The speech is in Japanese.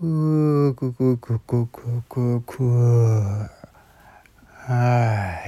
うーくくくくくくく。はい。